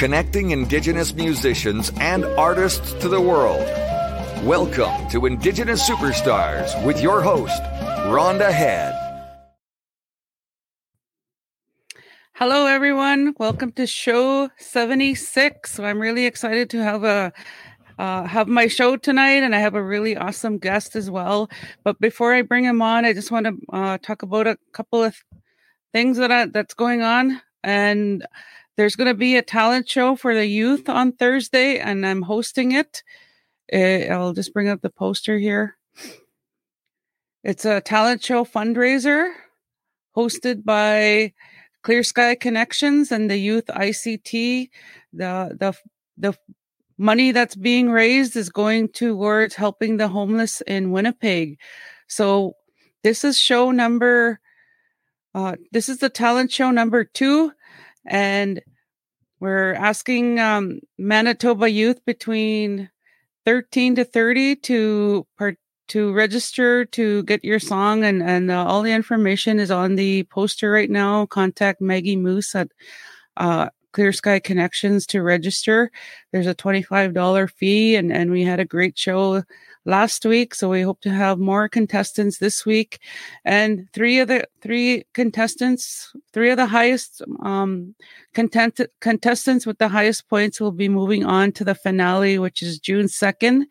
connecting Indigenous musicians and artists to the world. Welcome to Indigenous Superstars with your host, Rhonda Head. Hello, everyone. Welcome to show 76. So I'm really excited to have a uh, have my show tonight, and I have a really awesome guest as well. But before I bring him on, I just want to uh, talk about a couple of things that I, that's going on. And there's going to be a talent show for the youth on Thursday, and I'm hosting it. Uh, I'll just bring up the poster here. It's a talent show fundraiser hosted by Clear Sky Connections and the Youth ICT. The the the money that's being raised is going towards helping the homeless in Winnipeg. So this is show number uh, this is the talent show number two, and we're asking um, Manitoba youth between 13 to 30 to part to register to get your song and and uh, all the information is on the poster right now. Contact maggie moose at uh, clear sky connections to register. There's a $25 fee and and we had a great show last week so we hope to have more contestants this week and three of the three contestants three of the highest um content, contestants with the highest points will be moving on to the finale which is june 2nd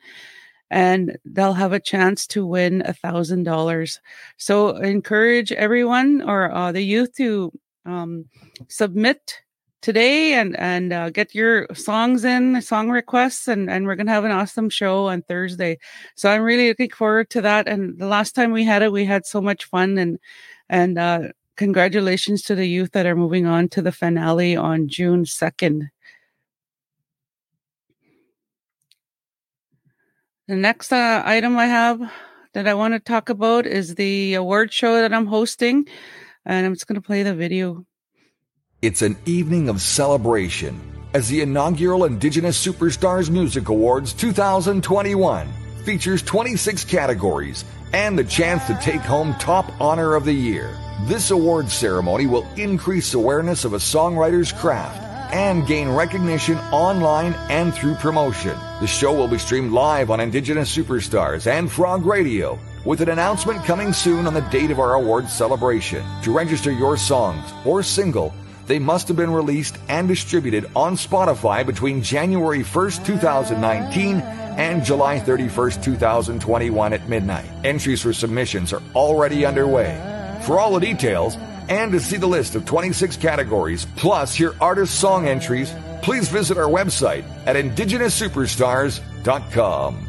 and they'll have a chance to win a thousand dollars. So encourage everyone or uh, the youth to um, submit today and and uh, get your songs in song requests and and we're gonna have an awesome show on thursday so i'm really looking forward to that and the last time we had it we had so much fun and and uh congratulations to the youth that are moving on to the finale on june 2nd The next uh, item I have that I want to talk about is the award show that I'm hosting, and I'm just going to play the video. It's an evening of celebration as the inaugural Indigenous Superstars Music Awards 2021 features 26 categories and the chance to take home Top Honor of the Year. This award ceremony will increase awareness of a songwriter's craft and gain recognition online and through promotion. The show will be streamed live on Indigenous Superstars and Frog Radio, with an announcement coming soon on the date of our awards celebration. To register your songs or single, they must have been released and distributed on Spotify between January 1st, 2019 and July 31st, 2021 at midnight. Entries for submissions are already underway. For all the details, and to see the list of 26 categories, plus hear artist song entries, please visit our website at indigenoussuperstars.com.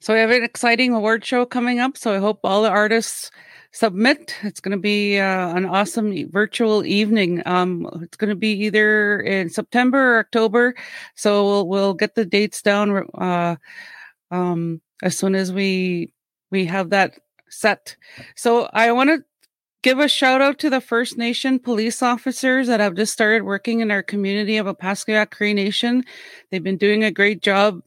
So we have an exciting award show coming up. So I hope all the artists submit. It's going to be uh, an awesome virtual evening. Um, it's going to be either in September or October. So we'll, we'll get the dates down uh, um, as soon as we we have that set. So I want to give a shout out to the First Nation police officers that have just started working in our community of Opaskwayak Cree Nation. They've been doing a great job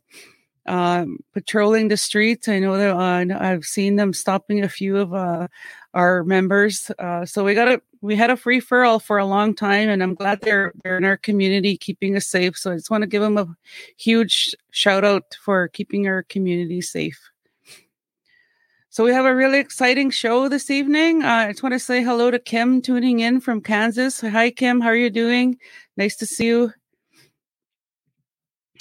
um, patrolling the streets. I know that uh, I've seen them stopping a few of uh, our members. Uh, so we got a we had a free for all for a long time, and I'm glad they're they're in our community, keeping us safe. So I just want to give them a huge shout out for keeping our community safe. So we have a really exciting show this evening. Uh, I just want to say hello to Kim tuning in from Kansas. Hi, Kim. How are you doing? Nice to see you.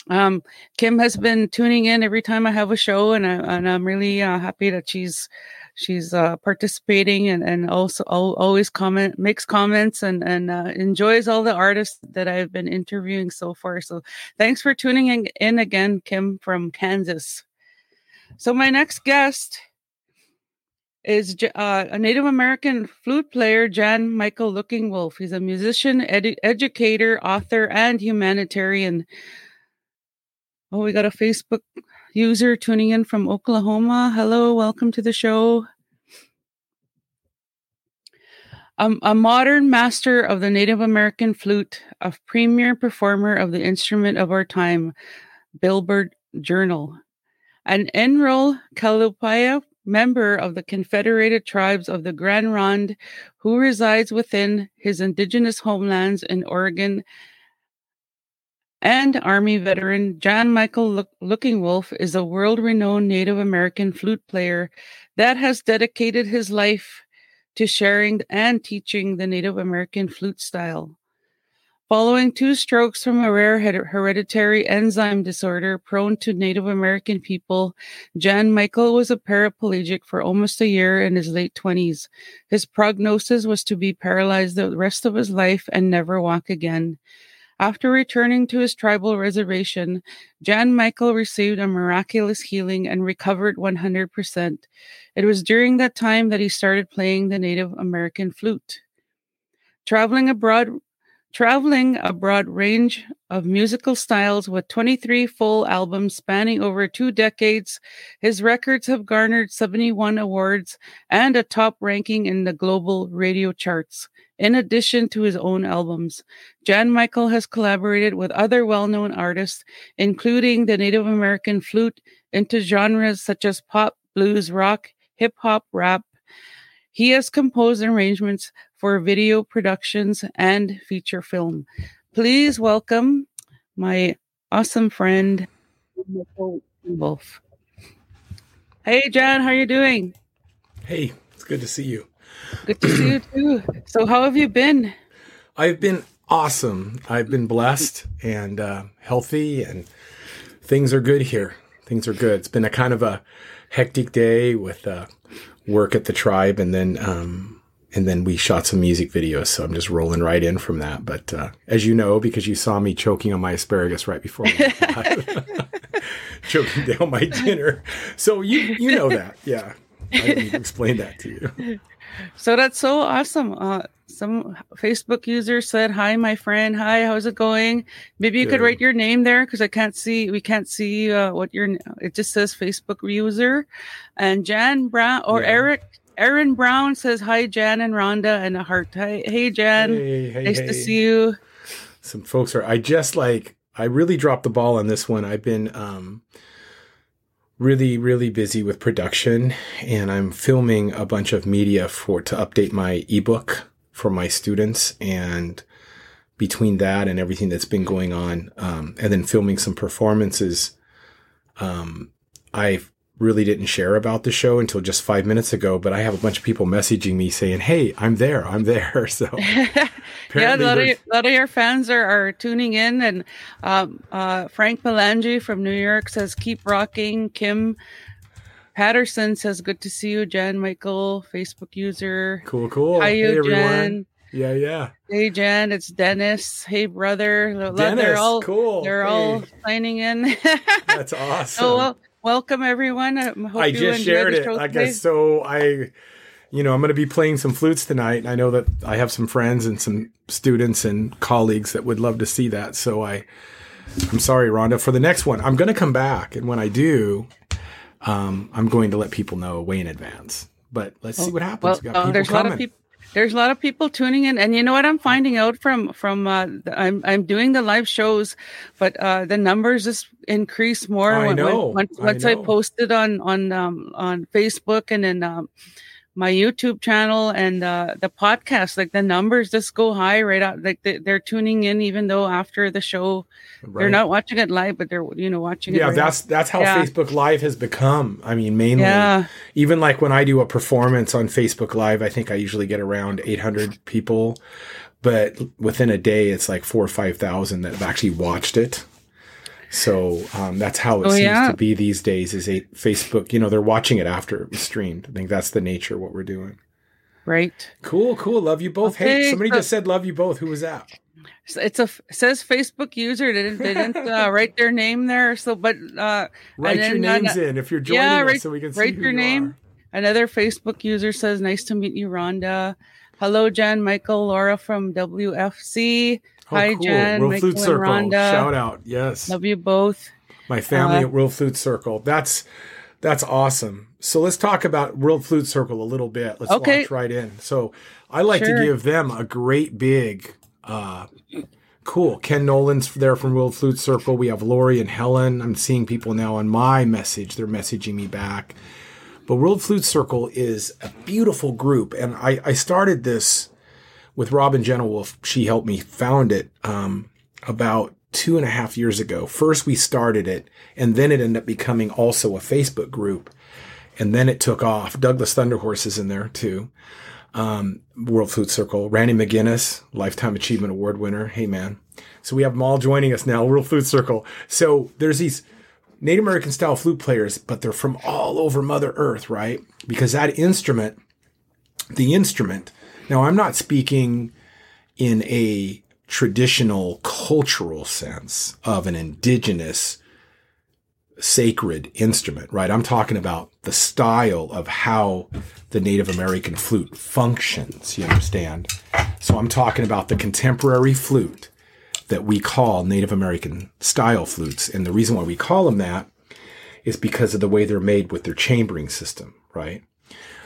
Um, Kim has been tuning in every time I have a show, and, I, I'm really uh, happy that she's she's uh, participating and, and also always comment makes comments and and uh, enjoys all the artists that I've been interviewing so far. So thanks for tuning in, in again, Kim from Kansas. So my next guest is uh, a Native American flute player, Jan Michael Looking Wolf. He's a musician, edu- educator, author, and humanitarian. Oh, we got a Facebook user tuning in from Oklahoma. Hello, welcome to the show. Um, a modern master of the Native American flute, a premier performer of the instrument of our time, Billboard Journal. An Enroll Kalapuya member of the Confederated Tribes of the Grand Ronde, who resides within his indigenous homelands in Oregon. And Army veteran Jan Michael Look- Looking Wolf is a world renowned Native American flute player that has dedicated his life to sharing and teaching the Native American flute style. Following two strokes from a rare hereditary enzyme disorder prone to Native American people, Jan Michael was a paraplegic for almost a year in his late 20s. His prognosis was to be paralyzed the rest of his life and never walk again. After returning to his tribal reservation, Jan Michael received a miraculous healing and recovered 100%. It was during that time that he started playing the Native American flute. Traveling abroad traveling a broad range of musical styles with 23 full albums spanning over two decades. His records have garnered 71 awards and a top ranking in the global radio charts. In addition to his own albums, Jan Michael has collaborated with other well known artists, including the Native American flute, into genres such as pop, blues, rock, hip hop, rap. He has composed arrangements for video productions and feature film. Please welcome my awesome friend, Michael Wolf. Hey, John, how are you doing? Hey, it's good to see you. Good to see you too. So, how have you been? I've been awesome. I've been blessed and uh, healthy, and things are good here. Things are good. It's been a kind of a hectic day with uh, work at the tribe, and then um, and then we shot some music videos. So I'm just rolling right in from that. But uh, as you know, because you saw me choking on my asparagus right before choking down my dinner, so you you know that, yeah. I to explain that to you. So that's so awesome. Uh, some Facebook user said, "Hi, my friend. Hi, how's it going? Maybe you Good. could write your name there because I can't see. We can't see uh, what your. It just says Facebook user, and Jan Brown or yeah. Eric Aaron Brown says hi, Jan and Rhonda, and a heart. Hi, hey, Jan. Hey, hey, nice hey. to see you. Some folks are. I just like. I really dropped the ball on this one. I've been um, really, really busy with production, and I'm filming a bunch of media for to update my ebook for my students, and between that and everything that's been going on, um, and then filming some performances, um, I've really didn't share about the show until just five minutes ago, but I have a bunch of people messaging me saying, "Hey, I'm there, I'm there." So yeah, a lot, of, a lot of your fans are, are tuning in, and um, uh, Frank Melangi from New York says, "Keep rocking." Kim Patterson says, "Good to see you, Jen Michael, Facebook user." Cool, cool. Hi, you, hey, Jan. Yeah, yeah. Hey, Jen, it's Dennis. Hey, brother. Dennis, they're all cool. They're hey. all signing in. That's awesome. Oh well, welcome everyone. I, I just shared it. I guess so. I, you know, I'm going to be playing some flutes tonight, and I know that I have some friends and some students and colleagues that would love to see that. So I, I'm sorry, Rhonda. For the next one, I'm going to come back, and when I do, um, I'm going to let people know way in advance. But let's see what happens. Well, uh, there's coming. a lot of people there's a lot of people tuning in and you know what i'm finding out from from uh, i'm i'm doing the live shows but uh the numbers just increase more I when, know. When, once I, know. I posted on on um on facebook and then um my YouTube channel and uh, the podcast, like the numbers just go high right out. Like they, are tuning in, even though after the show, right. they're not watching it live, but they're you know watching yeah, it. Yeah, that's that's how yeah. Facebook Live has become. I mean, mainly, yeah. even like when I do a performance on Facebook Live, I think I usually get around 800 people, but within a day, it's like four or five thousand that have actually watched it. So um, that's how it oh, seems yeah. to be these days. Is a Facebook? You know, they're watching it after it was streamed. I think that's the nature of what we're doing. Right. Cool. Cool. Love you both. Okay, hey, somebody just said love you both. Who was that? It's a it says Facebook user. They didn't they didn't uh, write their name there. So, but uh, write your names uh, in if you're joining yeah, us, write, so we can see write your you name. Are. Another Facebook user says, "Nice to meet you, Rhonda." Hello, Jan, Michael, Laura from WFC. Oh, Hi, cool. Jen. World Michael Flute Circle. Rhonda. Shout out. Yes. Love you both. My family uh, at World Flute Circle. That's that's awesome. So let's talk about World Flute Circle a little bit. Let's okay. launch right in. So I like sure. to give them a great big uh cool. Ken Nolan's there from World Flute Circle. We have Lori and Helen. I'm seeing people now on my message. They're messaging me back. But World Flute Circle is a beautiful group. And I, I started this with Robin Genewolf. She helped me found it um, about two and a half years ago. First, we started it, and then it ended up becoming also a Facebook group. And then it took off. Douglas Thunderhorse is in there too. Um, World Flute Circle. Randy McGinnis, Lifetime Achievement Award winner. Hey, man. So we have them all joining us now, World Flute Circle. So there's these Native American style flute players, but they're from all over Mother Earth, right? Because that instrument, the instrument, now I'm not speaking in a traditional cultural sense of an indigenous sacred instrument, right? I'm talking about the style of how the Native American flute functions, you understand? So I'm talking about the contemporary flute that we call Native American style flutes. And the reason why we call them that is because of the way they're made with their chambering system, right?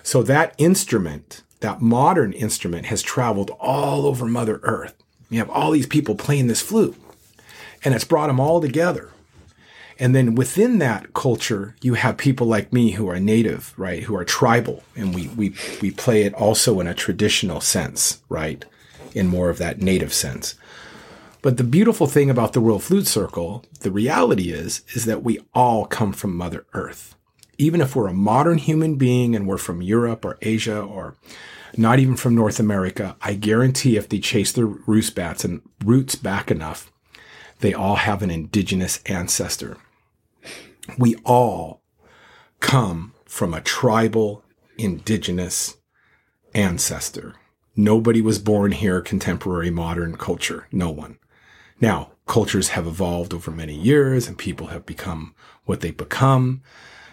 So that instrument, that modern instrument has traveled all over Mother Earth. You have all these people playing this flute and it's brought them all together. And then within that culture, you have people like me who are native, right? Who are tribal and we, we, we play it also in a traditional sense, right? In more of that native sense. But the beautiful thing about the World Flute Circle, the reality is, is that we all come from Mother Earth. Even if we're a modern human being and we're from Europe or Asia or not even from North America, I guarantee if they chase their roots bats and roots back enough, they all have an indigenous ancestor. We all come from a tribal indigenous ancestor. Nobody was born here contemporary modern culture. No one. Now, cultures have evolved over many years and people have become what they become.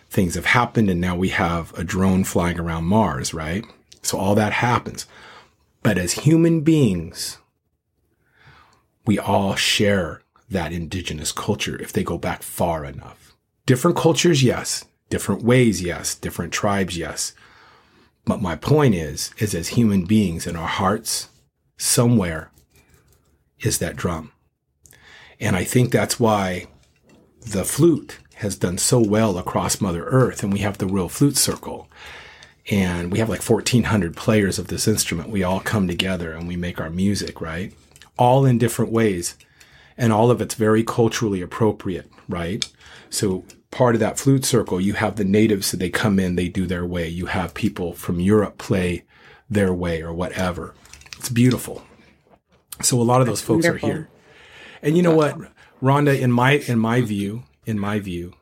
Things have happened and now we have a drone flying around Mars, right? So all that happens. But as human beings, we all share that indigenous culture if they go back far enough. Different cultures, yes. Different ways, yes. Different tribes, yes. But my point is, is as human beings in our hearts, somewhere is that drum. And I think that's why the flute has done so well across Mother Earth. And we have the World Flute Circle. And we have like 1,400 players of this instrument. We all come together and we make our music, right? All in different ways. And all of it's very culturally appropriate, right? So part of that flute circle, you have the natives, so they come in, they do their way. You have people from Europe play their way or whatever. It's beautiful. So a lot of those folks wonderful. are here. And you know what, Rhonda, in my in my view, in my view,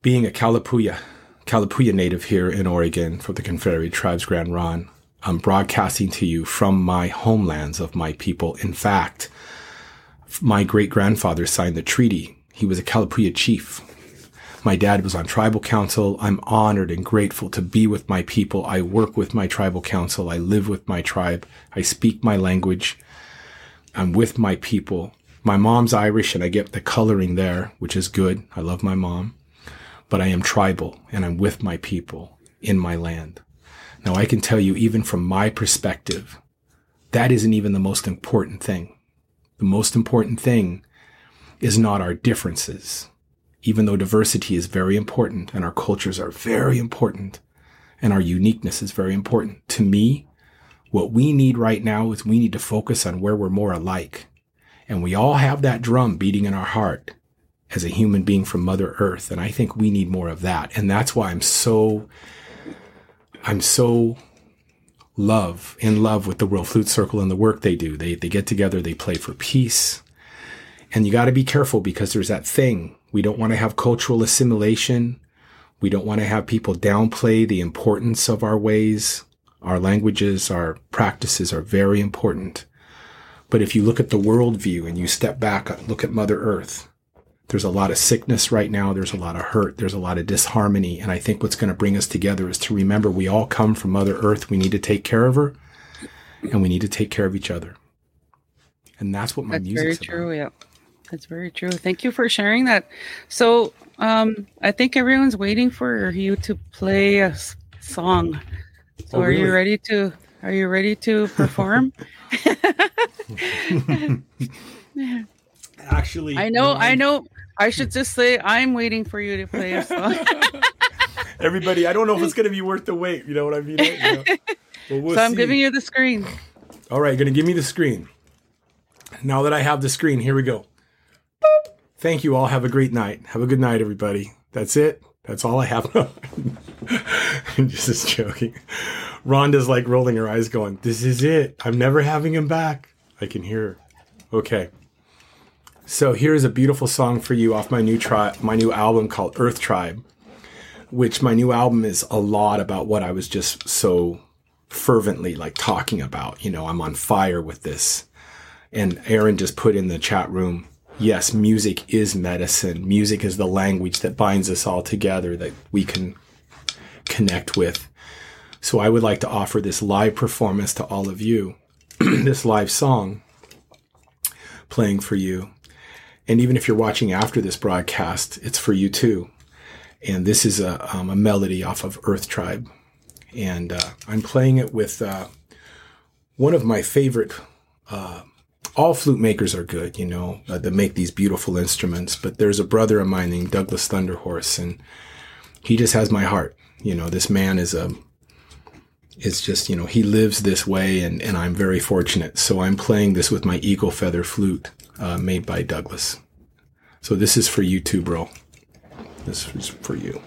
being a Kalapuya, Kalapuya native here in Oregon for the Confederate Tribes Grand Ronde, I'm broadcasting to you from my homelands of my people. In fact, my great grandfather signed the treaty. He was a Kalapuya chief. My dad was on tribal council. I'm honored and grateful to be with my people. I work with my tribal council. I live with my tribe. I speak my language. I'm with my people. My mom's Irish and I get the coloring there, which is good. I love my mom, but I am tribal and I'm with my people in my land. Now I can tell you, even from my perspective, that isn't even the most important thing. The most important thing is not our differences, even though diversity is very important and our cultures are very important and our uniqueness is very important. To me, what we need right now is we need to focus on where we're more alike. And we all have that drum beating in our heart as a human being from Mother Earth. And I think we need more of that. And that's why I'm so, I'm so love, in love with the World Flute Circle and the work they do. They, they get together, they play for peace. And you got to be careful because there's that thing. We don't want to have cultural assimilation. We don't want to have people downplay the importance of our ways. Our languages, our practices are very important. But if you look at the worldview and you step back, look at Mother Earth, there's a lot of sickness right now. There's a lot of hurt. There's a lot of disharmony. And I think what's going to bring us together is to remember we all come from Mother Earth. We need to take care of her and we need to take care of each other. And that's what my music is. that's music very true. Yeah. That's very true. Thank you for sharing that. So, um, I think everyone's waiting for you to play a song. So oh, are you ready to are you ready to perform? Actually, I know, I know. I should just say I'm waiting for you to play a song. Everybody, I don't know if it's going to be worth the wait. You know what I mean? You know? Well, we'll so I'm see. giving you the screen. All right, going to give me the screen. Now that I have the screen, here we go. Thank you all. Have a great night. Have a good night, everybody. That's it. That's all I have. I'm just joking. Rhonda's like rolling her eyes, going, This is it. I'm never having him back. I can hear her. Okay. So here's a beautiful song for you off my new tri- my new album called Earth Tribe, which my new album is a lot about what I was just so fervently like talking about. You know, I'm on fire with this. And Aaron just put in the chat room, yes, music is medicine. Music is the language that binds us all together that we can connect with. So I would like to offer this live performance to all of you, this live song playing for you. And even if you're watching after this broadcast, it's for you too. And this is a, um, a melody off of Earth Tribe. And uh, I'm playing it with uh, one of my favorite. Uh, all flute makers are good, you know, uh, that make these beautiful instruments. But there's a brother of mine named Douglas Thunderhorse, and he just has my heart. You know, this man is a it's just you know he lives this way and, and i'm very fortunate so i'm playing this with my eagle feather flute uh, made by douglas so this is for you too bro this is for you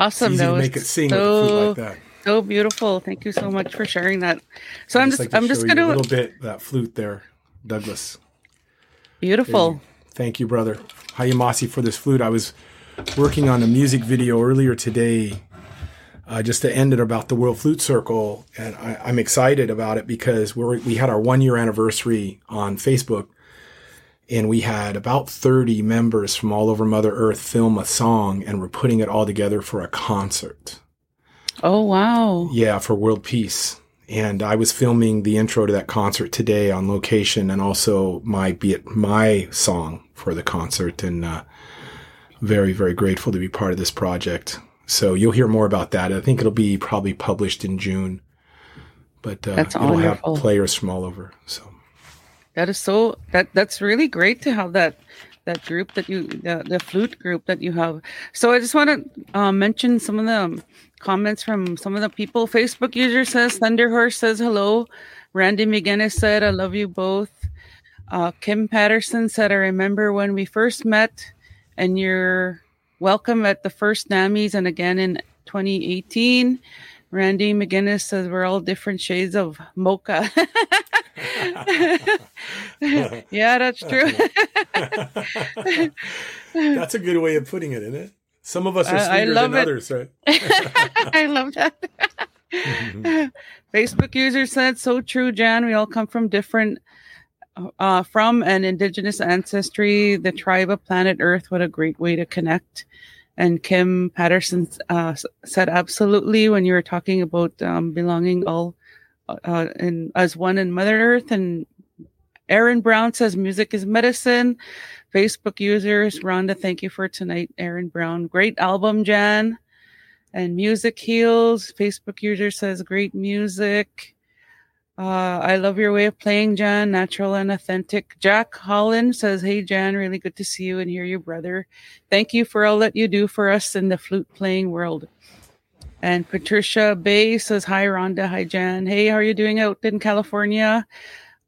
Awesome. It's easy to make it sing so, with like that. So beautiful. Thank you so much for sharing that. So I'm just, like I'm just gonna a little bit that flute there, Douglas. Beautiful. Thank you, Thank you brother Hayamasi for this flute. I was working on a music video earlier today, uh, just to end it about the World Flute Circle, and I, I'm excited about it because we we had our one year anniversary on Facebook and we had about 30 members from all over Mother Earth film a song and we're putting it all together for a concert. Oh wow. Yeah, for world peace. and I was filming the intro to that concert today on location, and also my be it my song for the concert, and uh, very very grateful to be part of this project. So you'll hear more about that. I think it'll be probably published in June, but uh, That's it'll wonderful. have players from all over. So That is so that that's really great to have that that group that you the, the flute group that you have. So I just want to uh, mention some of the comments from some of the people. Facebook user says Thunderhorse says hello. Randy McGinnis said I love you both. Uh, Kim Patterson said I remember when we first met, and you're welcome at the first NAMMYs and again in 2018. Randy McGinnis says we're all different shades of mocha. yeah, that's true. that's a good way of putting it, isn't it? Some of us are sweeter love than it. others, right? I love that. Facebook user said, "So true, Jan. We all come from different, uh, from an indigenous ancestry. The tribe of planet Earth. What a great way to connect." And Kim Patterson uh, said, "Absolutely." When you were talking about um, belonging all uh, in as one in Mother Earth, and Aaron Brown says, "Music is medicine." Facebook users, Rhonda, thank you for tonight, Aaron Brown. Great album, Jan and music heals. Facebook user says great music. Uh, I love your way of playing, Jan. Natural and authentic. Jack Holland says, "Hey, Jan, really good to see you and hear you, brother. Thank you for all that you do for us in the flute playing world." And Patricia Bay says, "Hi, Rhonda. Hi, Jan. Hey, how are you doing out in California?"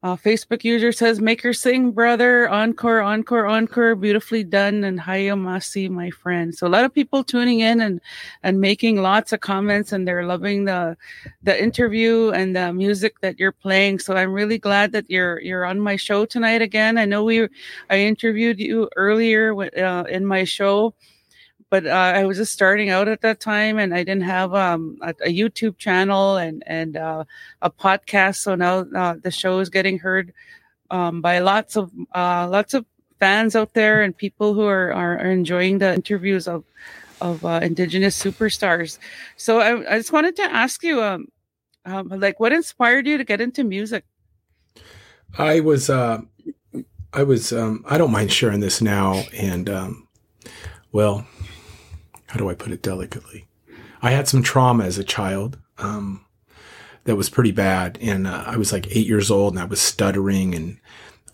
Uh, Facebook user says, "Make her sing, brother. Encore, encore, encore. Beautifully done." And Hayamasi, my friend. So a lot of people tuning in and and making lots of comments, and they're loving the the interview and the music that you're playing. So I'm really glad that you're you're on my show tonight again. I know we I interviewed you earlier uh, in my show. But uh, I was just starting out at that time, and I didn't have um, a, a YouTube channel and and uh, a podcast. So now uh, the show is getting heard um, by lots of uh, lots of fans out there and people who are, are, enjoying the interviews of of uh, indigenous superstars. So I, I just wanted to ask you, um, um, like, what inspired you to get into music? I was, uh, I was, um, I don't mind sharing this now. And, um, well, how do I put it delicately? I had some trauma as a child, um, that was pretty bad. And, uh, I was like eight years old and I was stuttering and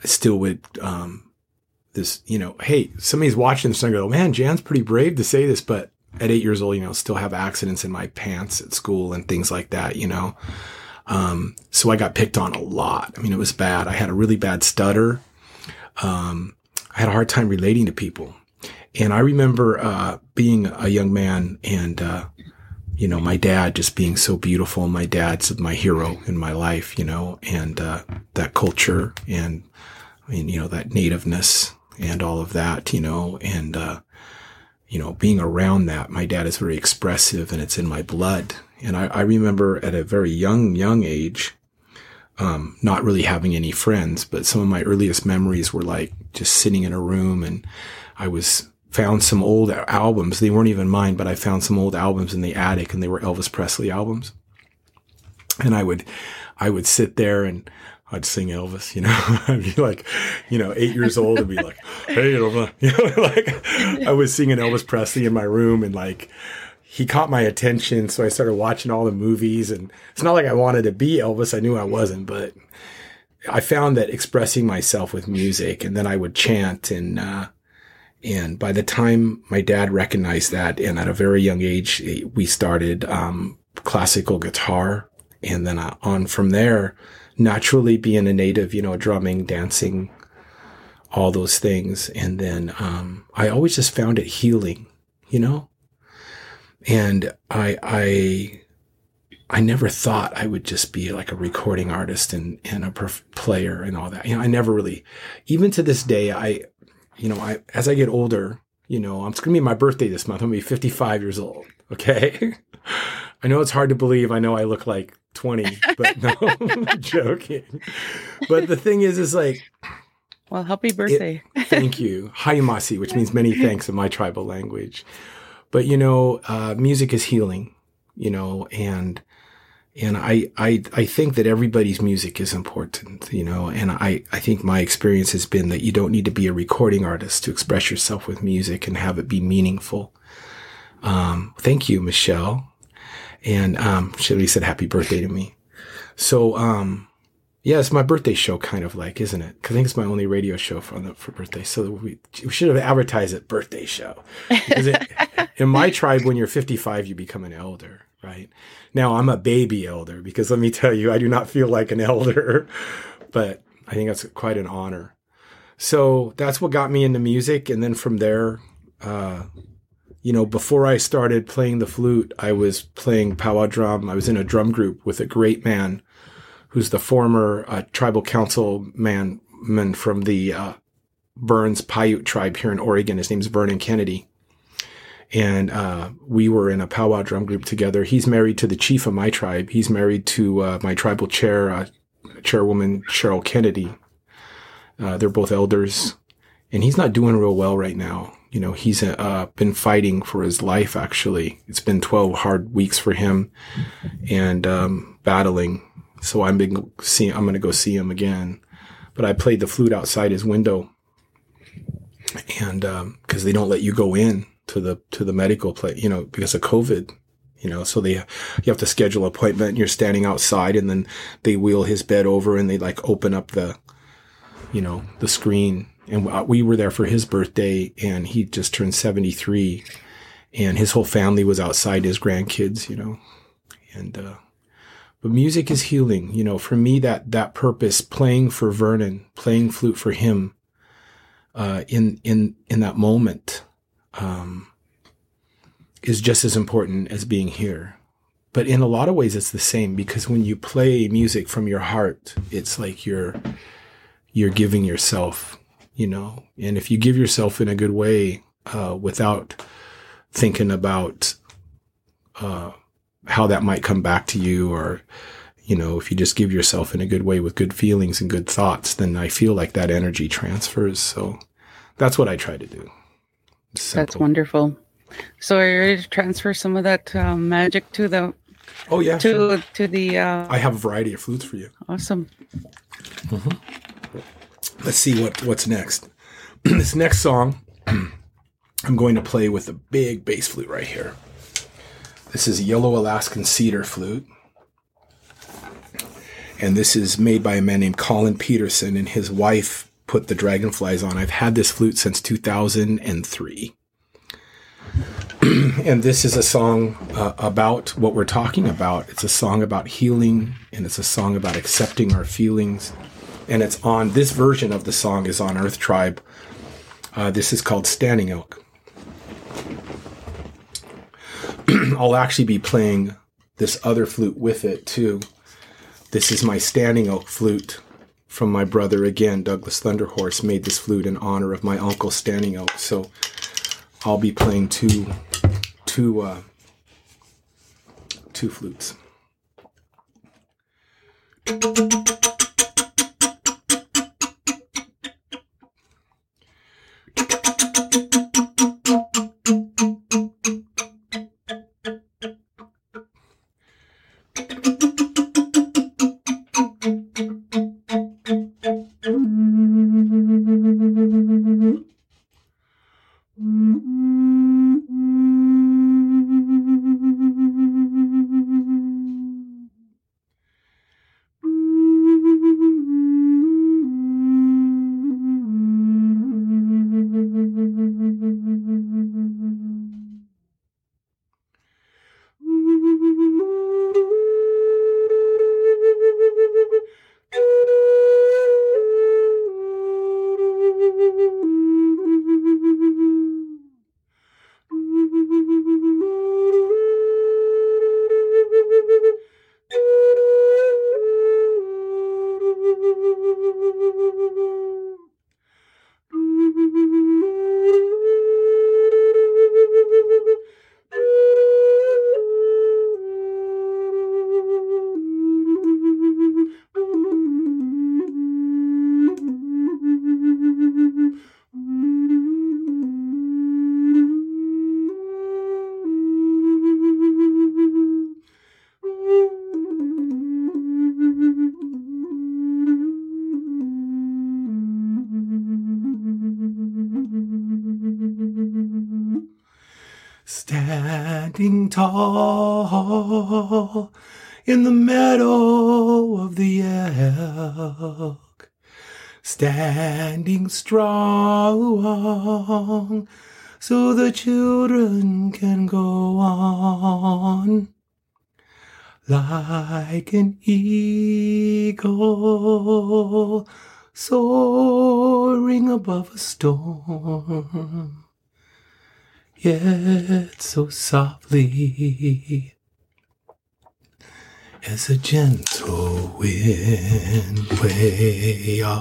I still would, um, this, you know, hey, somebody's watching this and I go, man, Jan's pretty brave to say this, but at eight years old, you know, still have accidents in my pants at school and things like that, you know. Um, so I got picked on a lot. I mean, it was bad. I had a really bad stutter. Um, I had a hard time relating to people. And I remember, uh, being a young man and, uh, you know, my dad just being so beautiful. My dad's my hero in my life, you know, and, uh, that culture and, mean, you know, that nativeness and all of that, you know, and, uh, you know, being around that, my dad is very expressive and it's in my blood. And I, I remember at a very young, young age, um, not really having any friends, but some of my earliest memories were like just sitting in a room and I was found some old albums. They weren't even mine, but I found some old albums in the attic and they were Elvis Presley albums. And I would, I would sit there and I'd sing Elvis, you know, I'd be like, you know, eight years old and be like, hey, you know, like I was singing Elvis Presley in my room and like, he caught my attention. So I started watching all the movies and it's not like I wanted to be Elvis. I knew I wasn't, but I found that expressing myself with music and then I would chant and, uh, and by the time my dad recognized that and at a very young age, we started, um, classical guitar. And then uh, on from there, naturally being a native, you know, drumming, dancing, all those things. And then, um, I always just found it healing, you know? And I, I, I never thought I would just be like a recording artist and, and a perf- player and all that. You know, I never really, even to this day, I, you know, I, as I get older, you know, I'm, it's going to be my birthday this month. I'm going to be 55 years old. Okay. I know it's hard to believe. I know I look like 20, but no, I'm joking. But the thing is, is like, Well, happy birthday. thank you. Hayamasi, which means many thanks in my tribal language. But you know, uh, music is healing, you know, and and I, I, I think that everybody's music is important, you know, and I, I think my experience has been that you don't need to be a recording artist to express yourself with music and have it be meaningful. Um, thank you, Michelle. And, um, she said happy birthday to me. So, um, yeah, it's my birthday show, kind of like, isn't it? I think it's my only radio show for for birthday. So we, we should have advertised it birthday show. It, in my tribe, when you're 55, you become an elder, right? Now I'm a baby elder because let me tell you, I do not feel like an elder, but I think that's quite an honor. So that's what got me into music, and then from there, uh, you know, before I started playing the flute, I was playing powwow drum. I was in a drum group with a great man who's the former uh, tribal council man, man from the uh, Burns Paiute tribe here in Oregon. His name's Vernon Kennedy. And uh, we were in a powwow drum group together. He's married to the chief of my tribe. He's married to uh, my tribal chair, uh, chairwoman Cheryl Kennedy. Uh, they're both elders, and he's not doing real well right now. You know, he's been fighting for his life. Actually, it's been twelve hard weeks for him, and um, battling so I'm been see I'm gonna go see him again. But I played the flute outside his window, and because um, they don't let you go in to the to the medical place, you know, because of COVID, you know, so they you have to schedule an appointment. and You're standing outside, and then they wheel his bed over, and they like open up the, you know, the screen. And we were there for his birthday, and he just turned 73, and his whole family was outside, his grandkids, you know, and uh, but music is healing. You know, for me, that, that purpose, playing for Vernon, playing flute for him, uh, in, in, in that moment, um, is just as important as being here. But in a lot of ways, it's the same because when you play music from your heart, it's like you're, you're giving yourself, you know, and if you give yourself in a good way, uh, without thinking about, uh, how that might come back to you or you know if you just give yourself in a good way with good feelings and good thoughts then i feel like that energy transfers. So that's what i try to do that's wonderful so are you ready to transfer some of that um, magic to the oh yeah to sure. to the uh, i have a variety of flutes for you awesome mm-hmm. let's see what what's next this next song i'm going to play with a big bass flute right here this is a Yellow Alaskan Cedar Flute. And this is made by a man named Colin Peterson, and his wife put the dragonflies on. I've had this flute since 2003. and this is a song uh, about what we're talking about. It's a song about healing, and it's a song about accepting our feelings. And it's on this version of the song is on Earth Tribe. Uh, this is called Standing Elk. I'll actually be playing this other flute with it too. This is my standing oak flute from my brother again. Douglas Thunderhorse made this flute in honor of my uncle Standing Oak. So I'll be playing two, two, uh, two flutes. Tall in the meadow of the elk, standing strong so the children can go on like an eagle soaring above a storm yet so softly. As a gentle wind way a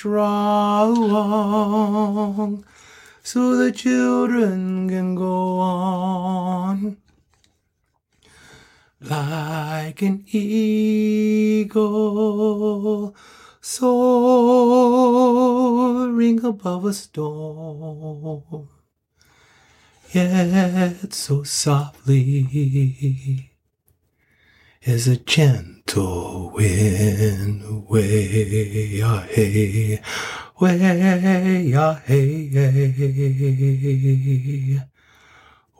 strong so the children can go on. Like an eagle soaring above a storm, yet so softly as a gentle wind, way ah way ah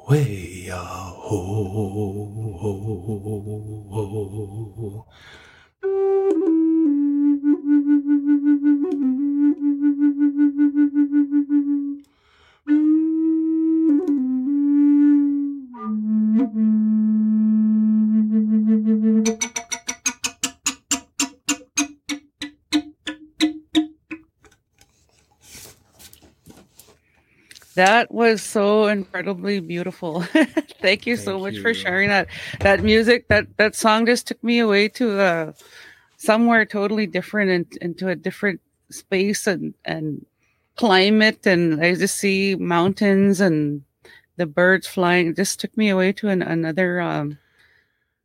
way ah ho. That was so incredibly beautiful. Thank you so much you. for sharing that. That music, that that song just took me away to uh, somewhere totally different and into a different space and and climate, and I just see mountains and the birds flying. It just took me away to an, another um,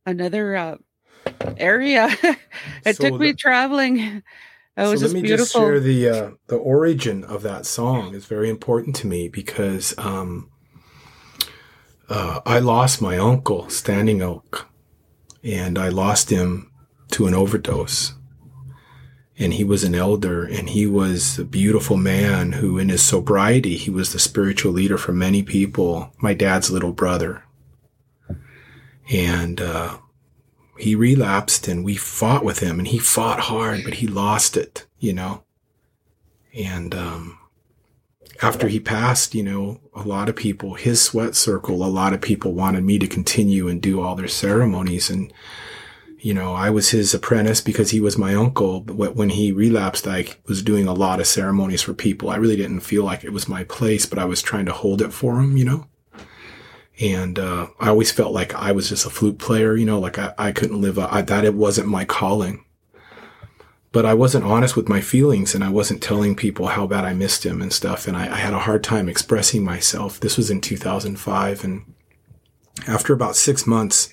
another uh, area. it So took me the- traveling. Was so just let me beautiful. just share the uh, the origin of that song is very important to me because um, uh, I lost my uncle Standing Oak, and I lost him to an overdose. And he was an elder, and he was a beautiful man who, in his sobriety, he was the spiritual leader for many people. My dad's little brother, and uh, he relapsed and we fought with him and he fought hard but he lost it you know? And um after he passed you know a lot of people his sweat circle a lot of people wanted me to continue and do all their ceremonies. And you know i was his apprentice because he was my uncle but when he relapsed i was doing a lot of ceremonies for people. I really didn't feel like it was my place but i was trying to hold it for him you know and uh, I always felt like I was just a flute player, you know, like I, I couldn't live I, that it wasn't my calling. But I wasn't honest with my feelings and I wasn't telling people how bad I missed him and stuff. And I, I had a hard time expressing myself. This was in 2005. And after about six months,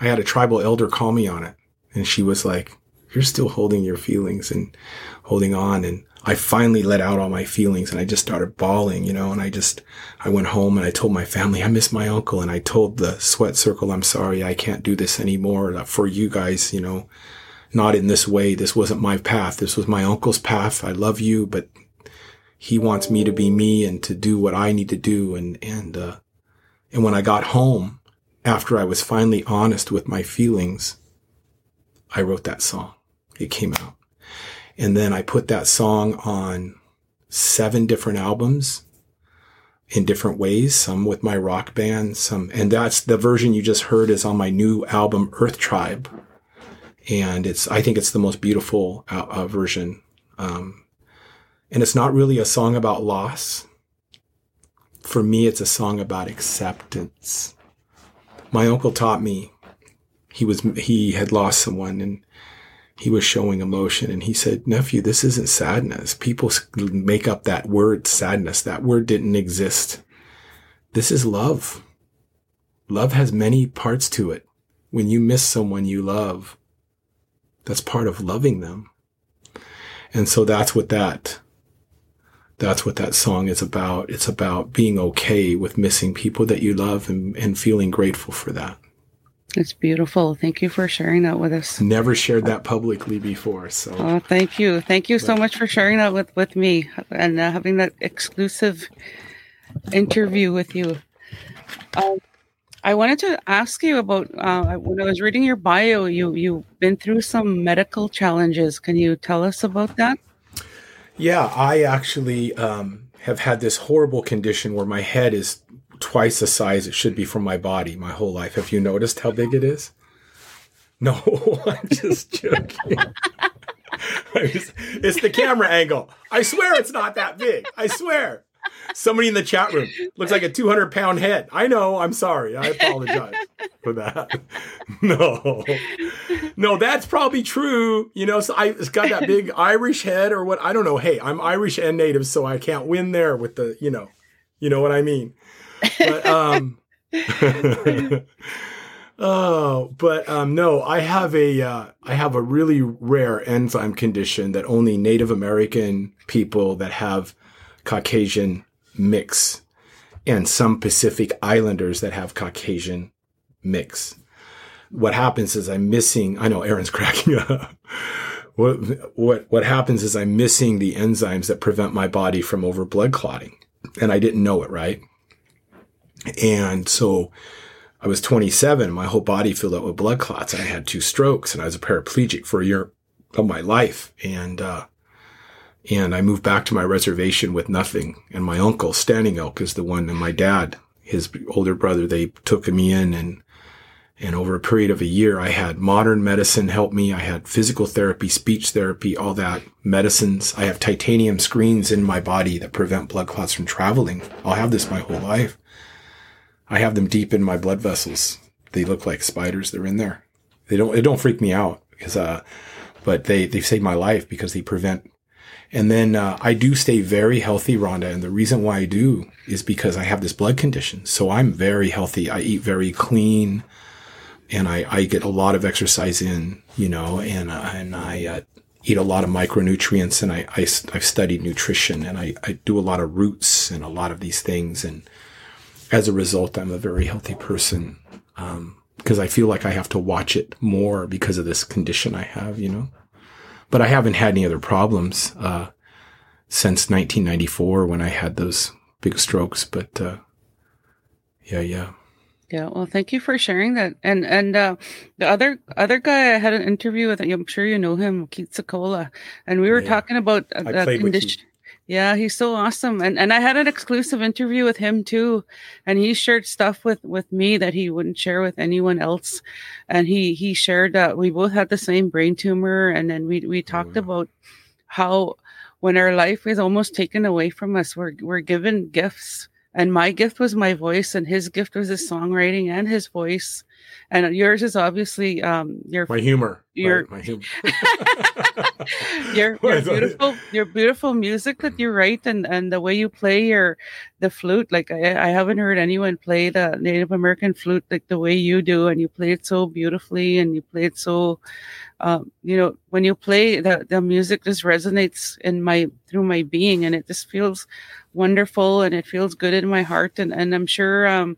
I had a tribal elder call me on it. And she was like, You're still holding your feelings and holding on. And I finally let out all my feelings and I just started bawling, you know, and I just, I went home and I told my family, I miss my uncle. And I told the sweat circle, I'm sorry, I can't do this anymore for you guys, you know, not in this way. This wasn't my path. This was my uncle's path. I love you, but he wants me to be me and to do what I need to do. And, and, uh, and when I got home, after I was finally honest with my feelings, I wrote that song. It came out. And then I put that song on seven different albums in different ways, some with my rock band, some, and that's the version you just heard is on my new album, Earth Tribe. And it's, I think it's the most beautiful uh, uh, version. Um, and it's not really a song about loss. For me, it's a song about acceptance. My uncle taught me he was, he had lost someone and he was showing emotion and he said, nephew, this isn't sadness. People make up that word sadness. That word didn't exist. This is love. Love has many parts to it. When you miss someone you love, that's part of loving them. And so that's what that, that's what that song is about. It's about being okay with missing people that you love and, and feeling grateful for that. It's beautiful. Thank you for sharing that with us. Never shared that publicly before. So, oh, thank you. Thank you so much for sharing that with, with me and uh, having that exclusive interview with you. Um, I wanted to ask you about uh, when I was reading your bio. You you've been through some medical challenges. Can you tell us about that? Yeah, I actually um, have had this horrible condition where my head is twice the size it should be for my body my whole life. Have you noticed how big it is? No, I'm just joking. it's the camera angle. I swear it's not that big. I swear. Somebody in the chat room looks like a 200 pound head. I know. I'm sorry. I apologize for that. No, no, that's probably true. You know, so I, it's got that big Irish head or what? I don't know. Hey, I'm Irish and native, so I can't win there with the, you know, you know what I mean. But um, oh, but um, no, I have a uh, I have a really rare enzyme condition that only Native American people that have Caucasian mix and some Pacific Islanders that have Caucasian mix. What happens is I'm missing. I know Aaron's cracking up. What what what happens is I'm missing the enzymes that prevent my body from over blood clotting, and I didn't know it. Right. And so I was 27. My whole body filled up with blood clots. I had two strokes and I was a paraplegic for a year of my life. And, uh, and I moved back to my reservation with nothing. And my uncle, Standing Elk, is the one, and my dad, his older brother, they took me in and, and over a period of a year, I had modern medicine help me. I had physical therapy, speech therapy, all that medicines. I have titanium screens in my body that prevent blood clots from traveling. I'll have this my whole life. I have them deep in my blood vessels. They look like spiders. They're in there. They don't, it don't freak me out because, uh, but they, they saved my life because they prevent. And then, uh, I do stay very healthy, Rhonda. And the reason why I do is because I have this blood condition. So I'm very healthy. I eat very clean and I, I get a lot of exercise in, you know, and, uh, and I, uh, eat a lot of micronutrients and I, I, have studied nutrition and I, I do a lot of roots and a lot of these things. And, as a result, I'm a very healthy person um, because I feel like I have to watch it more because of this condition I have, you know. But I haven't had any other problems uh, since 1994 when I had those big strokes. But uh, yeah, yeah. Yeah, well, thank you for sharing that. And and uh, the other other guy I had an interview with, I'm sure you know him, Keith Secola, and we were yeah. talking about uh, the condition. Yeah, he's so awesome. And and I had an exclusive interview with him too. And he shared stuff with with me that he wouldn't share with anyone else. And he he shared that we both had the same brain tumor and then we we oh, talked oh, about how when our life is almost taken away from us, we're we're given gifts. And my gift was my voice and his gift was his songwriting and his voice and yours is obviously um your my humor your my, my humor your, your beautiful your beautiful music that you write and and the way you play your the flute. Like I, I haven't heard anyone play the native american flute like the way you do and you play it so beautifully and you play it so um, you know when you play the, the music just resonates in my through my being and it just feels wonderful and it feels good in my heart. And, and i'm sure um,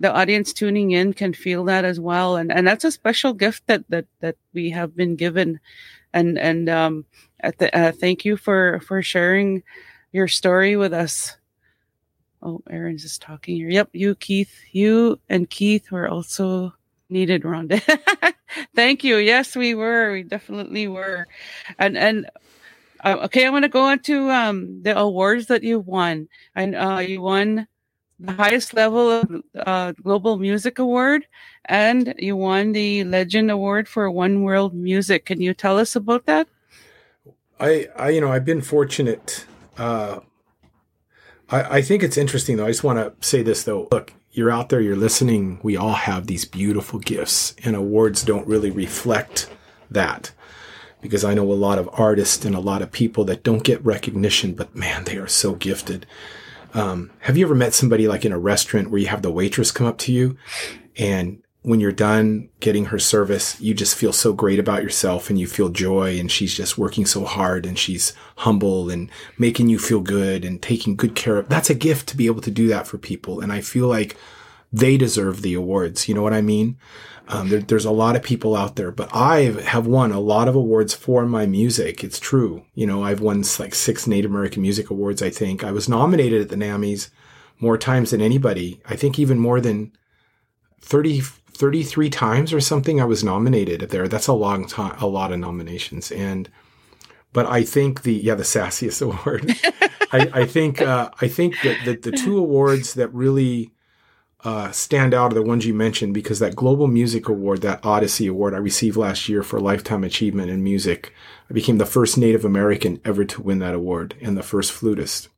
the audience tuning in can feel that as well. And and that's a special gift that that that we have been given. And and um the, uh, thank you for for sharing your story with us. Oh aaron's just talking here. Yep you keith you and keith were also needed rhonda. Thank you. Yes we were. We definitely were. And and Uh, okay, I'm going to go on to um, the awards that you won. And uh, you won the highest level of uh, Global Music Award, and you won the Legend Award for One World Music. Can you tell us about that? I, I you know, I've been fortunate. Uh, I, I think it's interesting though. I just want to say this though. Look, you're out there, you're listening. We all have these beautiful gifts, and awards don't really reflect that because I know a lot of artists and a lot of people that don't get recognition, but man, they are so gifted. Um, have you ever met somebody like in a restaurant where you have the waitress come up to you and when you're done getting her service, you just feel so great about yourself and you feel joy and she's just working so hard and she's humble and making you feel good and taking good care of. That's a gift to be able to do that for people. And I feel like they deserve the awards. You know what I mean? Um, there, there's a lot of people out there, but I have won a lot of awards for my music. It's true. You know, I've won like six Native American Music Awards, I think. I was nominated at the NAMMYs more times than anybody. I think even more than 30, 33 times or something I was nominated there. That's a long time, a lot of nominations. And, but I think the, yeah, the sassiest award. I, I, think, uh, I think that the two awards that really, uh, stand out are the ones you mentioned because that Global Music Award, that Odyssey Award I received last year for lifetime achievement in music, I became the first Native American ever to win that award and the first flutist.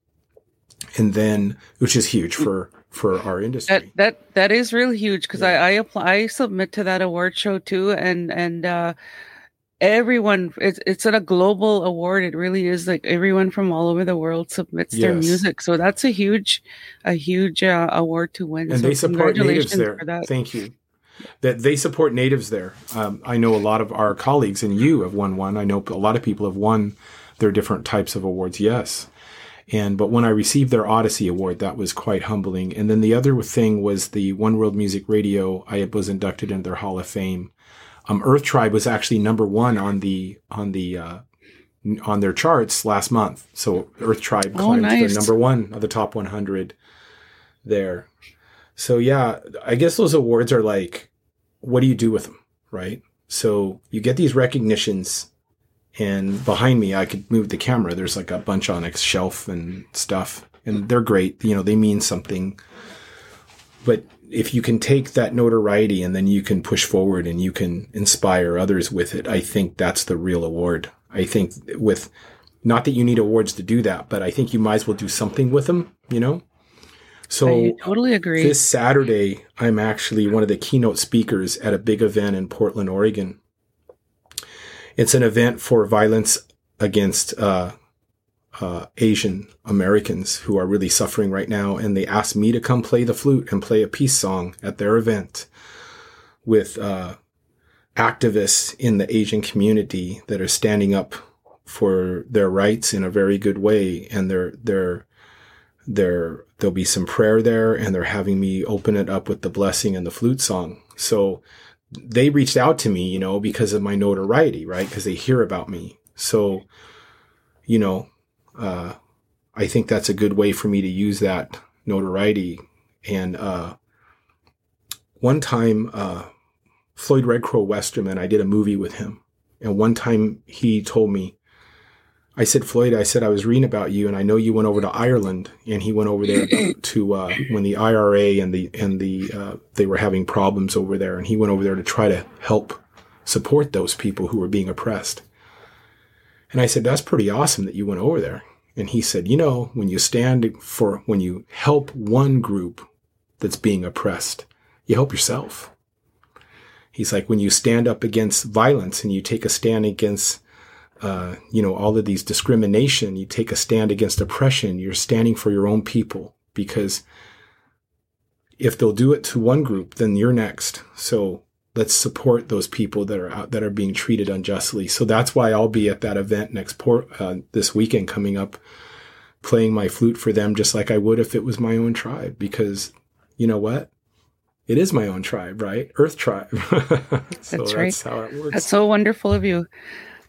And then, which is huge for for our industry. That that that is real huge because yeah. I I apply I submit to that award show too, and and uh, everyone it's it's a global award. It really is like everyone from all over the world submits yes. their music. So that's a huge a huge uh, award to win. And so they support natives there. thank you. That they support natives there. Um, i know a lot of our colleagues and you have won one. I know a lot of people have won their different types of awards yes. And but when i received their odyssey award that was quite humbling. And then the other thing was the one world music radio. I was inducted into their hall of fame um, Earth Tribe was actually number one on the on the uh, on their charts last month. So Earth Tribe oh, climbed nice. to number one of the top 100 there. So yeah, I guess those awards are like, what do you do with them, right? So you get these recognitions, and behind me, I could move the camera. There's like a bunch on a shelf and stuff, and they're great. You know, they mean something. But if you can take that notoriety and then you can push forward and you can inspire others with it, I think that's the real award. I think with not that you need awards to do that, but I think you might as well do something with them, you know? So I totally agree. This Saturday, I'm actually one of the keynote speakers at a big event in Portland, Oregon. It's an event for violence against uh, uh, Asian Americans who are really suffering right now, and they asked me to come play the flute and play a peace song at their event with uh, activists in the Asian community that are standing up for their rights in a very good way, and they're they're there there'll be some prayer there, and they're having me open it up with the blessing and the flute song. So they reached out to me, you know, because of my notoriety, right? Because they hear about me. So, you know, uh, I think that's a good way for me to use that notoriety. And uh, one time, uh, Floyd Red Crow Westerman, I did a movie with him. And one time he told me, I said, Floyd, I said, I was reading about you and I know you went over to Ireland and he went over there to, uh, when the IRA and the, and the, uh, they were having problems over there and he went over there to try to help support those people who were being oppressed. And I said, that's pretty awesome that you went over there. And he said, you know, when you stand for, when you help one group that's being oppressed, you help yourself. He's like, when you stand up against violence and you take a stand against, uh, you know, all of these discrimination, you take a stand against oppression, you're standing for your own people because if they'll do it to one group, then you're next. So let's support those people that are out that are being treated unjustly. So that's why I'll be at that event next port uh, this weekend coming up, playing my flute for them just like I would if it was my own tribe. Because you know what, it is my own tribe, right? Earth tribe. so that's right. That's how it works. That's so wonderful of you.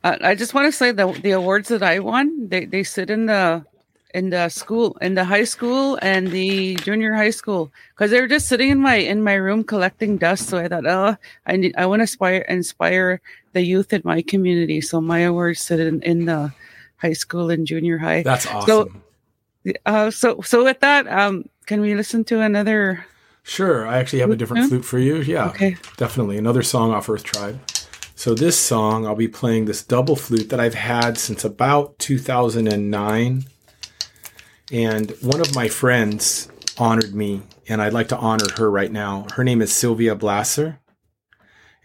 Uh, I just want to say that the awards that I won, they they sit in the in the school in the high school and the junior high school because they were just sitting in my in my room collecting dust so i thought oh i need i want to inspire inspire the youth in my community so my awards sit in, in the high school and junior high. That's awesome. So, uh, so, so with that, um, can we listen to another? Sure. I actually have a different flute for you. Yeah. Okay. Definitely another song off Earth Tribe. So this song, I'll be playing this double flute that I've had since about 2009. And one of my friends honored me, and I'd like to honor her right now. Her name is Sylvia Blasser,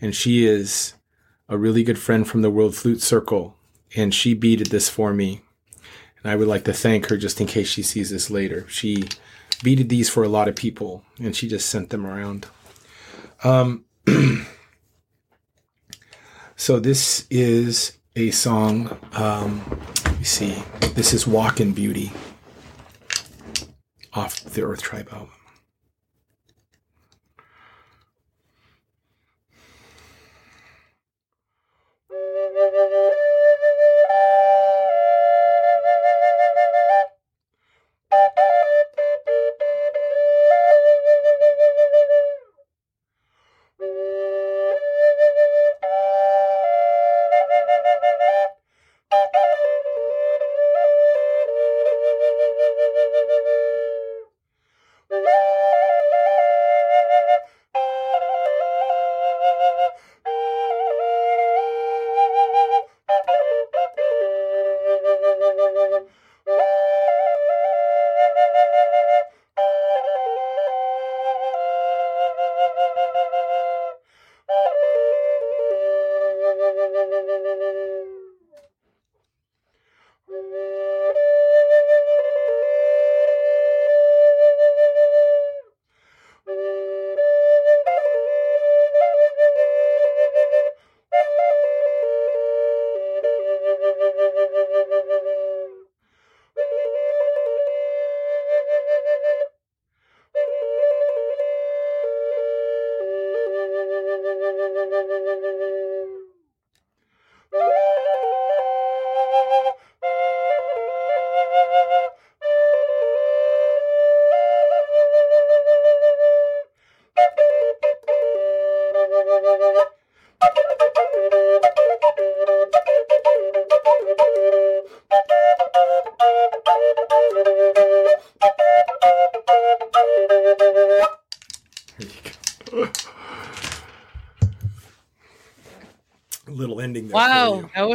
and she is a really good friend from the World Flute Circle, and she beaded this for me. And I would like to thank her just in case she sees this later. She beaded these for a lot of people, and she just sent them around. Um, so this is a song. Um, let me see. This is Walk in Beauty" off the Earth Tribe album.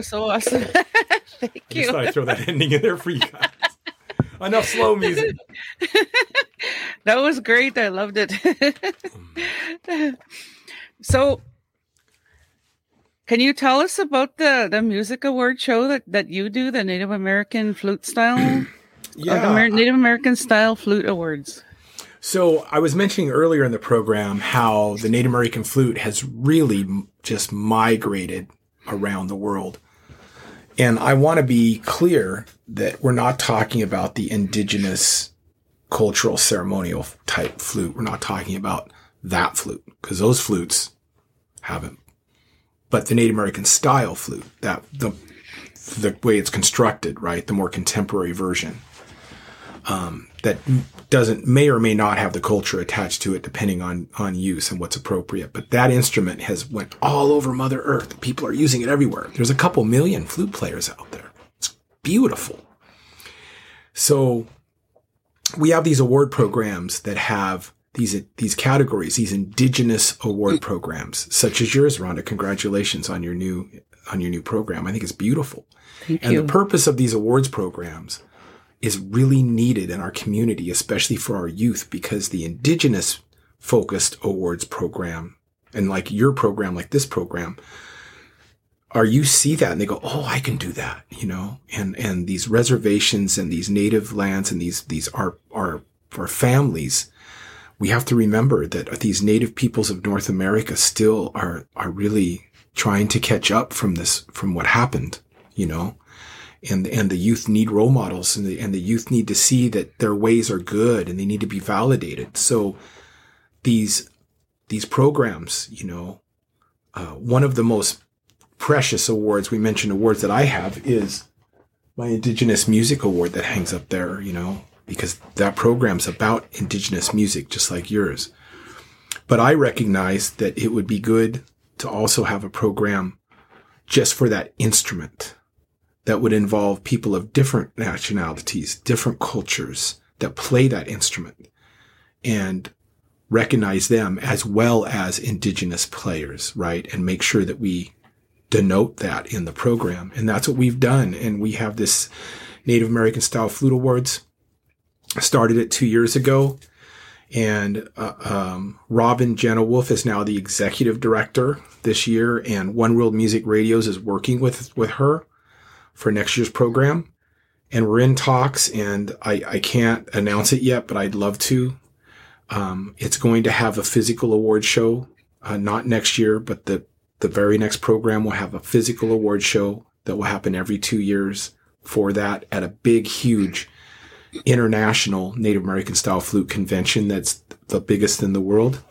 Was so awesome. Thank I just you. thought I'd throw that ending in there for you guys. Enough slow music. that was great. I loved it. so, can you tell us about the the music award show that that you do, the Native American flute style, the Amer- Native American style flute awards? So I was mentioning earlier in the program how the Native American flute has really just migrated around the world. And I want to be clear that we're not talking about the indigenous cultural ceremonial type flute. We're not talking about that flute because those flutes haven't. But the Native American style flute, that the the way it's constructed, right, the more contemporary version um, that doesn't may or may not have the culture attached to it depending on on use and what's appropriate. But that instrument has went all over mother earth. People are using it everywhere. There's a couple million flute players out there. It's beautiful. So we have these award programs that have these these categories these indigenous award programs such as yours Rhonda. Congratulations on your new on your new program. I think it's beautiful. Thank and you. the purpose of these awards programs is really needed in our community, especially for our youth, because the indigenous focused awards program and like your program, like this program, are you see that and they go, Oh, I can do that, you know, and, and these reservations and these native lands and these, these are, are, our families. We have to remember that these native peoples of North America still are, are really trying to catch up from this, from what happened, you know, and and the youth need role models and the, and the youth need to see that their ways are good and they need to be validated. So these these programs you know uh, one of the most precious awards we mentioned awards that i have is my indigenous music award that hangs up there you know because that program's about indigenous music just like yours. But i recognize that it would be good to also have a program just for that instrument that would involve people of different nationalities, different cultures that play that instrument and recognize them as well as indigenous players, right? And make sure that we denote that in the program. And that's what we've done. And we have this Native American style flute awards. Started it two years ago. And uh, um, Robin Jenna Wolf is now the executive director this year, and One World Music Radios is working with with her for next year's program. And we're in talks, and I, I can't announce it yet, but I'd love to. Um, it's going to have a physical award show, uh, not next year, but the the very next program will have a physical award show that will happen every two years for that at a big, huge international Native American style flute convention that's the biggest in the world.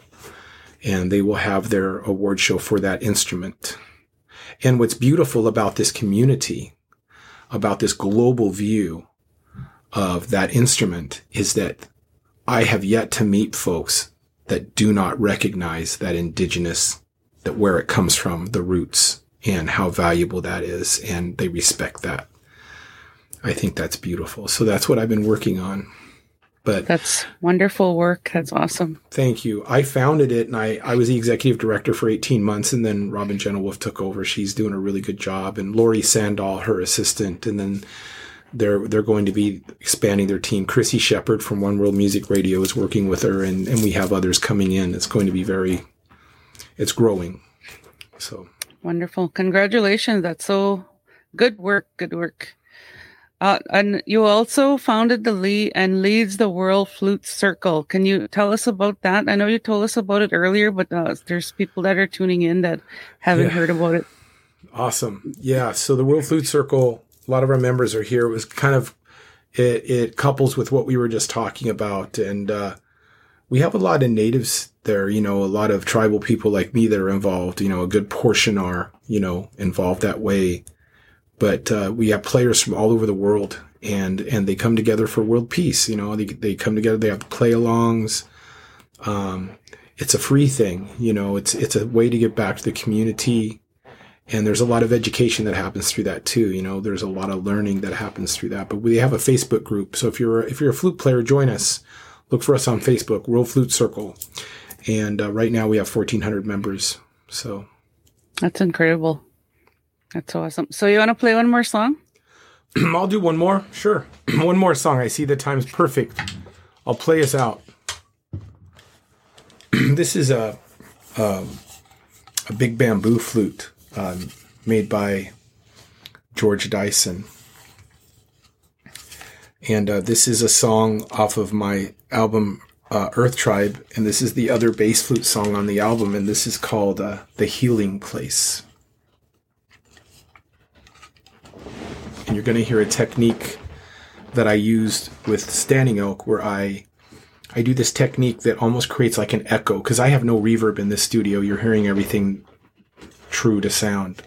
And they will have their award show for that instrument. And what's beautiful about this community, about this global view of that instrument is that I have yet to meet folks that do not recognize that indigenous that where it comes from, the roots and how valuable that is. And they respect that. I think that's beautiful. So that's what I've been working on. But that's wonderful work. That's awesome. Thank you. I founded it and I, I was the executive director for 18 months and then Robin Jenna took over. She's doing a really good job and Lori Sandall, her assistant. And then they're, they're going to be expanding their team. Chrissy Shepard from One World Music Radio is working with her and, and we have others coming in. It's going to be very, it's growing. So wonderful. Congratulations. That's so good work. Good work. Uh, and you also founded the lead and leads the World Flute Circle. Can you tell us about that? I know you told us about it earlier, but uh, there's people that are tuning in that haven't yeah. heard about it. Awesome. Yeah. So the World Flute Circle, a lot of our members are here. It was kind of, it, it couples with what we were just talking about. And, uh, we have a lot of natives there, you know, a lot of tribal people like me that are involved, you know, a good portion are, you know, involved that way. But uh, we have players from all over the world and and they come together for world peace, you know, they, they come together, they have play alongs. Um, it's a free thing, you know, it's it's a way to get back to the community. And there's a lot of education that happens through that too. You know, there's a lot of learning that happens through that. But we have a Facebook group. So if you're if you're a flute player, join us look for us on Facebook, World Flute Circle. And uh, right now we have 1,400 members. So that's incredible. That's awesome. So you want to play one more song? I'll do one more. Sure. one more song. I see the time's perfect. I'll play us out. this is a, a, a big bamboo flute um, made by George Dyson. And uh, this is a song off of my album uh, Earth Tribe, and this is the other bass flute song on the album, and this is called uh, The Healing Place. You're going to hear a technique that I used with Standing Oak where I I do this technique that almost creates like an echo because I have no reverb in this studio. You're hearing everything true to sound.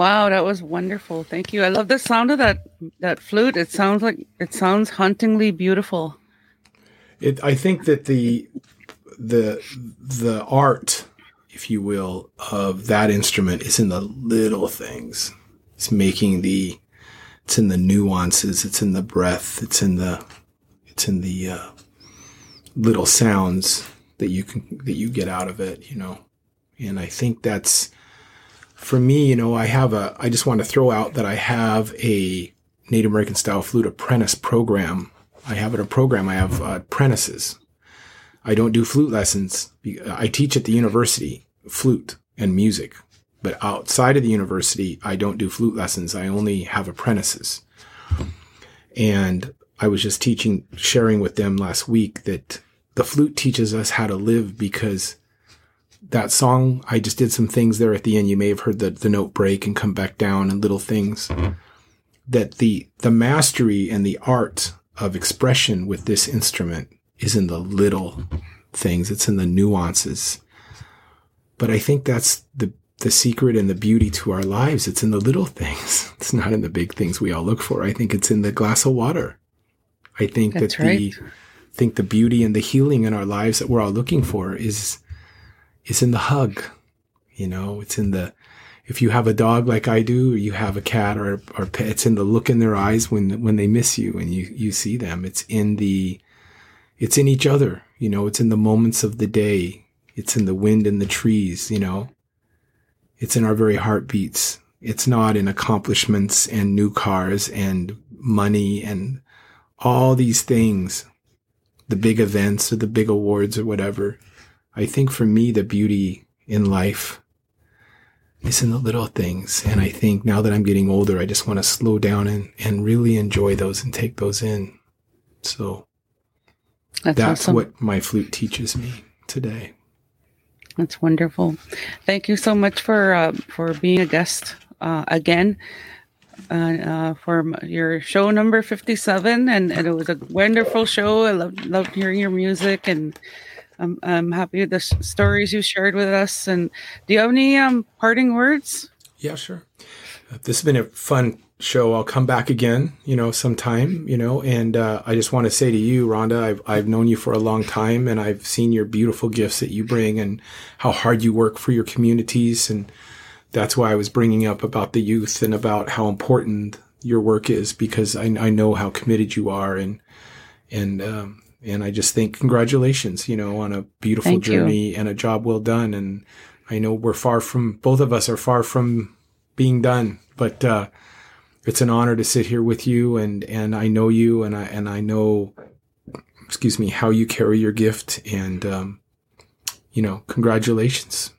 Wow, that was wonderful. Thank you. I love the sound of that that flute. It sounds like it sounds hauntingly beautiful. It, I think that the the the art, if you will, of that instrument is in the little things. It's making the it's in the nuances. It's in the breath. It's in the it's in the uh, little sounds that you can that you get out of it. You know, and I think that's for me, you know, I have a, I just want to throw out that I have a Native American style flute apprentice program. I have it a program. I have uh, apprentices. I don't do flute lessons. I teach at the university flute and music, but outside of the university, I don't do flute lessons. I only have apprentices. And I was just teaching, sharing with them last week that the flute teaches us how to live because that song, I just did some things there at the end. You may have heard the, the note break and come back down and little things that the, the mastery and the art of expression with this instrument is in the little things. It's in the nuances. But I think that's the, the secret and the beauty to our lives. It's in the little things. It's not in the big things we all look for. I think it's in the glass of water. I think that's that the, right. think the beauty and the healing in our lives that we're all looking for is is in the hug. You know, it's in the, if you have a dog like I do, or you have a cat or, or pet, it's in the look in their eyes when, when they miss you and you, you see them. It's in the, it's in each other. You know, it's in the moments of the day. It's in the wind and the trees, you know, it's in our very heartbeats. It's not in accomplishments and new cars and money and all these things, the big events or the big awards or whatever. I think for me, the beauty in life is in the little things. And I think now that I'm getting older, I just want to slow down and, and really enjoy those and take those in. So that's, that's awesome. what my flute teaches me today. That's wonderful. Thank you so much for uh, for being a guest uh, again uh, uh for your show number fifty seven, and, and, it was a wonderful show. I loved loved hearing your music and I'm, I'm happy with the stories you shared with us. And do you have any um, parting words? Yeah, sure. Uh, this has been a fun show. I'll come back again, you know, sometime, you know, and uh, I just want to say to you, Rhonda, I've, I've known you for a long time and I've seen your beautiful gifts that you bring and how hard you work for your communities. And that's why I was bringing up about the youth and about how important your work is because I, I know how committed you are and, and, um, and I just think congratulations, you know, on a beautiful Thank journey you. and a job well done. And I know we're far from both of us are far from being done, but uh, it's an honor to sit here with you and and I know you and I and I know, excuse me, how you carry your gift and um, you know, congratulations.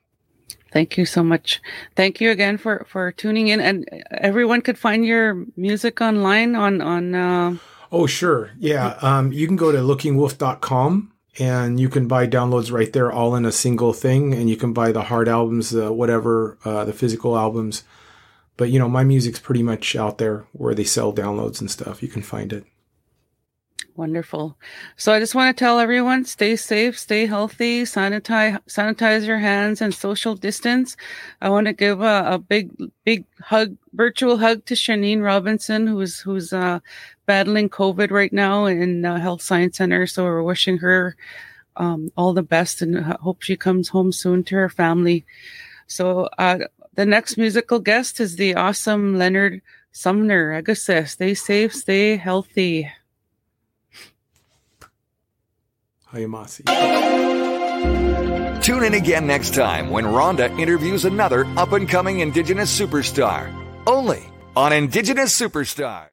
Thank you so much. Thank you again for for tuning in and everyone could find your music online on on. Uh Oh, sure. Yeah. Um, you can go to lookingwolf.com and you can buy downloads right there, all in a single thing. And you can buy the hard albums, uh, whatever, uh, the physical albums. But, you know, my music's pretty much out there where they sell downloads and stuff. You can find it. Wonderful. So I just want to tell everyone stay safe, stay healthy, sanitize sanitize your hands and social distance. I want to give a, a big big hug virtual hug to Shanine Robinson who's who's uh, battling COVID right now in uh, Health Science Center. So we're wishing her um, all the best and hope she comes home soon to her family. So uh, the next musical guest is the awesome Leonard Sumner. I guess stay safe, stay healthy. Hayamasi. Tune in again next time when Rhonda interviews another up and coming Indigenous superstar. Only on Indigenous Superstar.